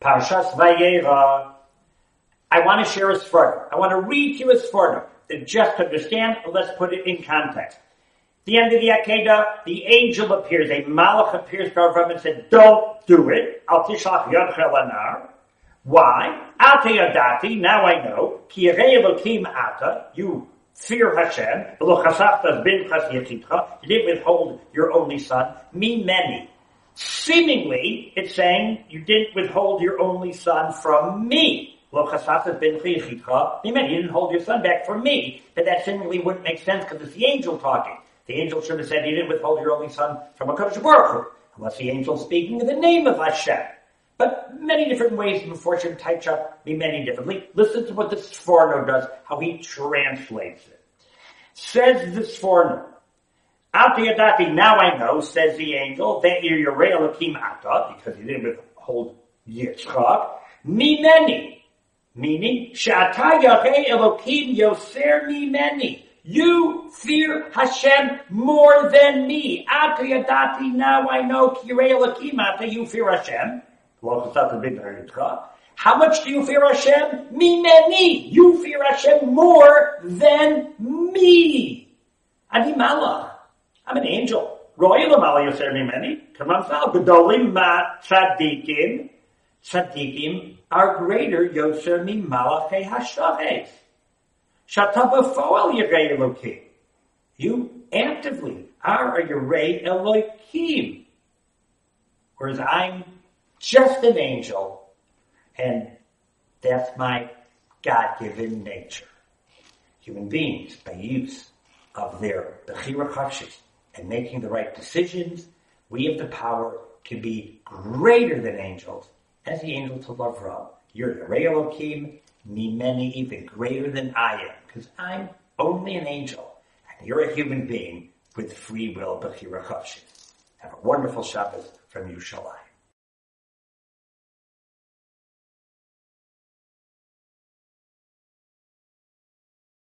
Parshas Vayera. I want to share a sforno. I want to read to you a sforno. Just understand, let's put it in context. The end of the Akedah, the angel appears, a malach appears to Avram and said, don't do it. Al tishlach anar. Why? Ate yadati, now I know, ki elokim ata, you fear Hashem, lo chasachtas bin chas you didn't withhold your only son, me many. Seemingly, it's saying you didn't withhold your only son from me. You didn't hold your son back from me, but that seemingly wouldn't make sense because it's the angel talking. The angel should have said you didn't withhold your only son from HaKadosh Baruch Hu, unless the angel speaking in the name of Hashem. But many different ways unfortunate types up be many differently. Listen to what the Sforno does, how he translates it. Says the Sforno, now I know, says the angel, that you're Elohim Ata, because you didn't withhold Yitzchak, many, meaning, Sha'ata Yahweh Elohim Yoser many. You fear Hashem more than me. Atiyadati, now I know, Kirei Elohim Ata, you fear Hashem. How much do you fear Hashem? Me many. You fear Hashem more than me. Adi malach. I'm an angel. Roy lamala yoser on, now. Gedolim ma tzadikim. Tzadikim are greater yoser mi malachei hashaves. Shataba foel yirei Elokim. You actively are a yirei Elokim. Whereas I'm just an angel, and that's my God-given nature. Human beings, by use of their Bechira Chafshis and making the right decisions, we have the power to be greater than angels, as the angel to Avram. You're the Elohim, me many, even greater than I am, because I'm only an angel, and you're a human being with free will, Bechira. Have a wonderful Shabbos from Yerushalayim.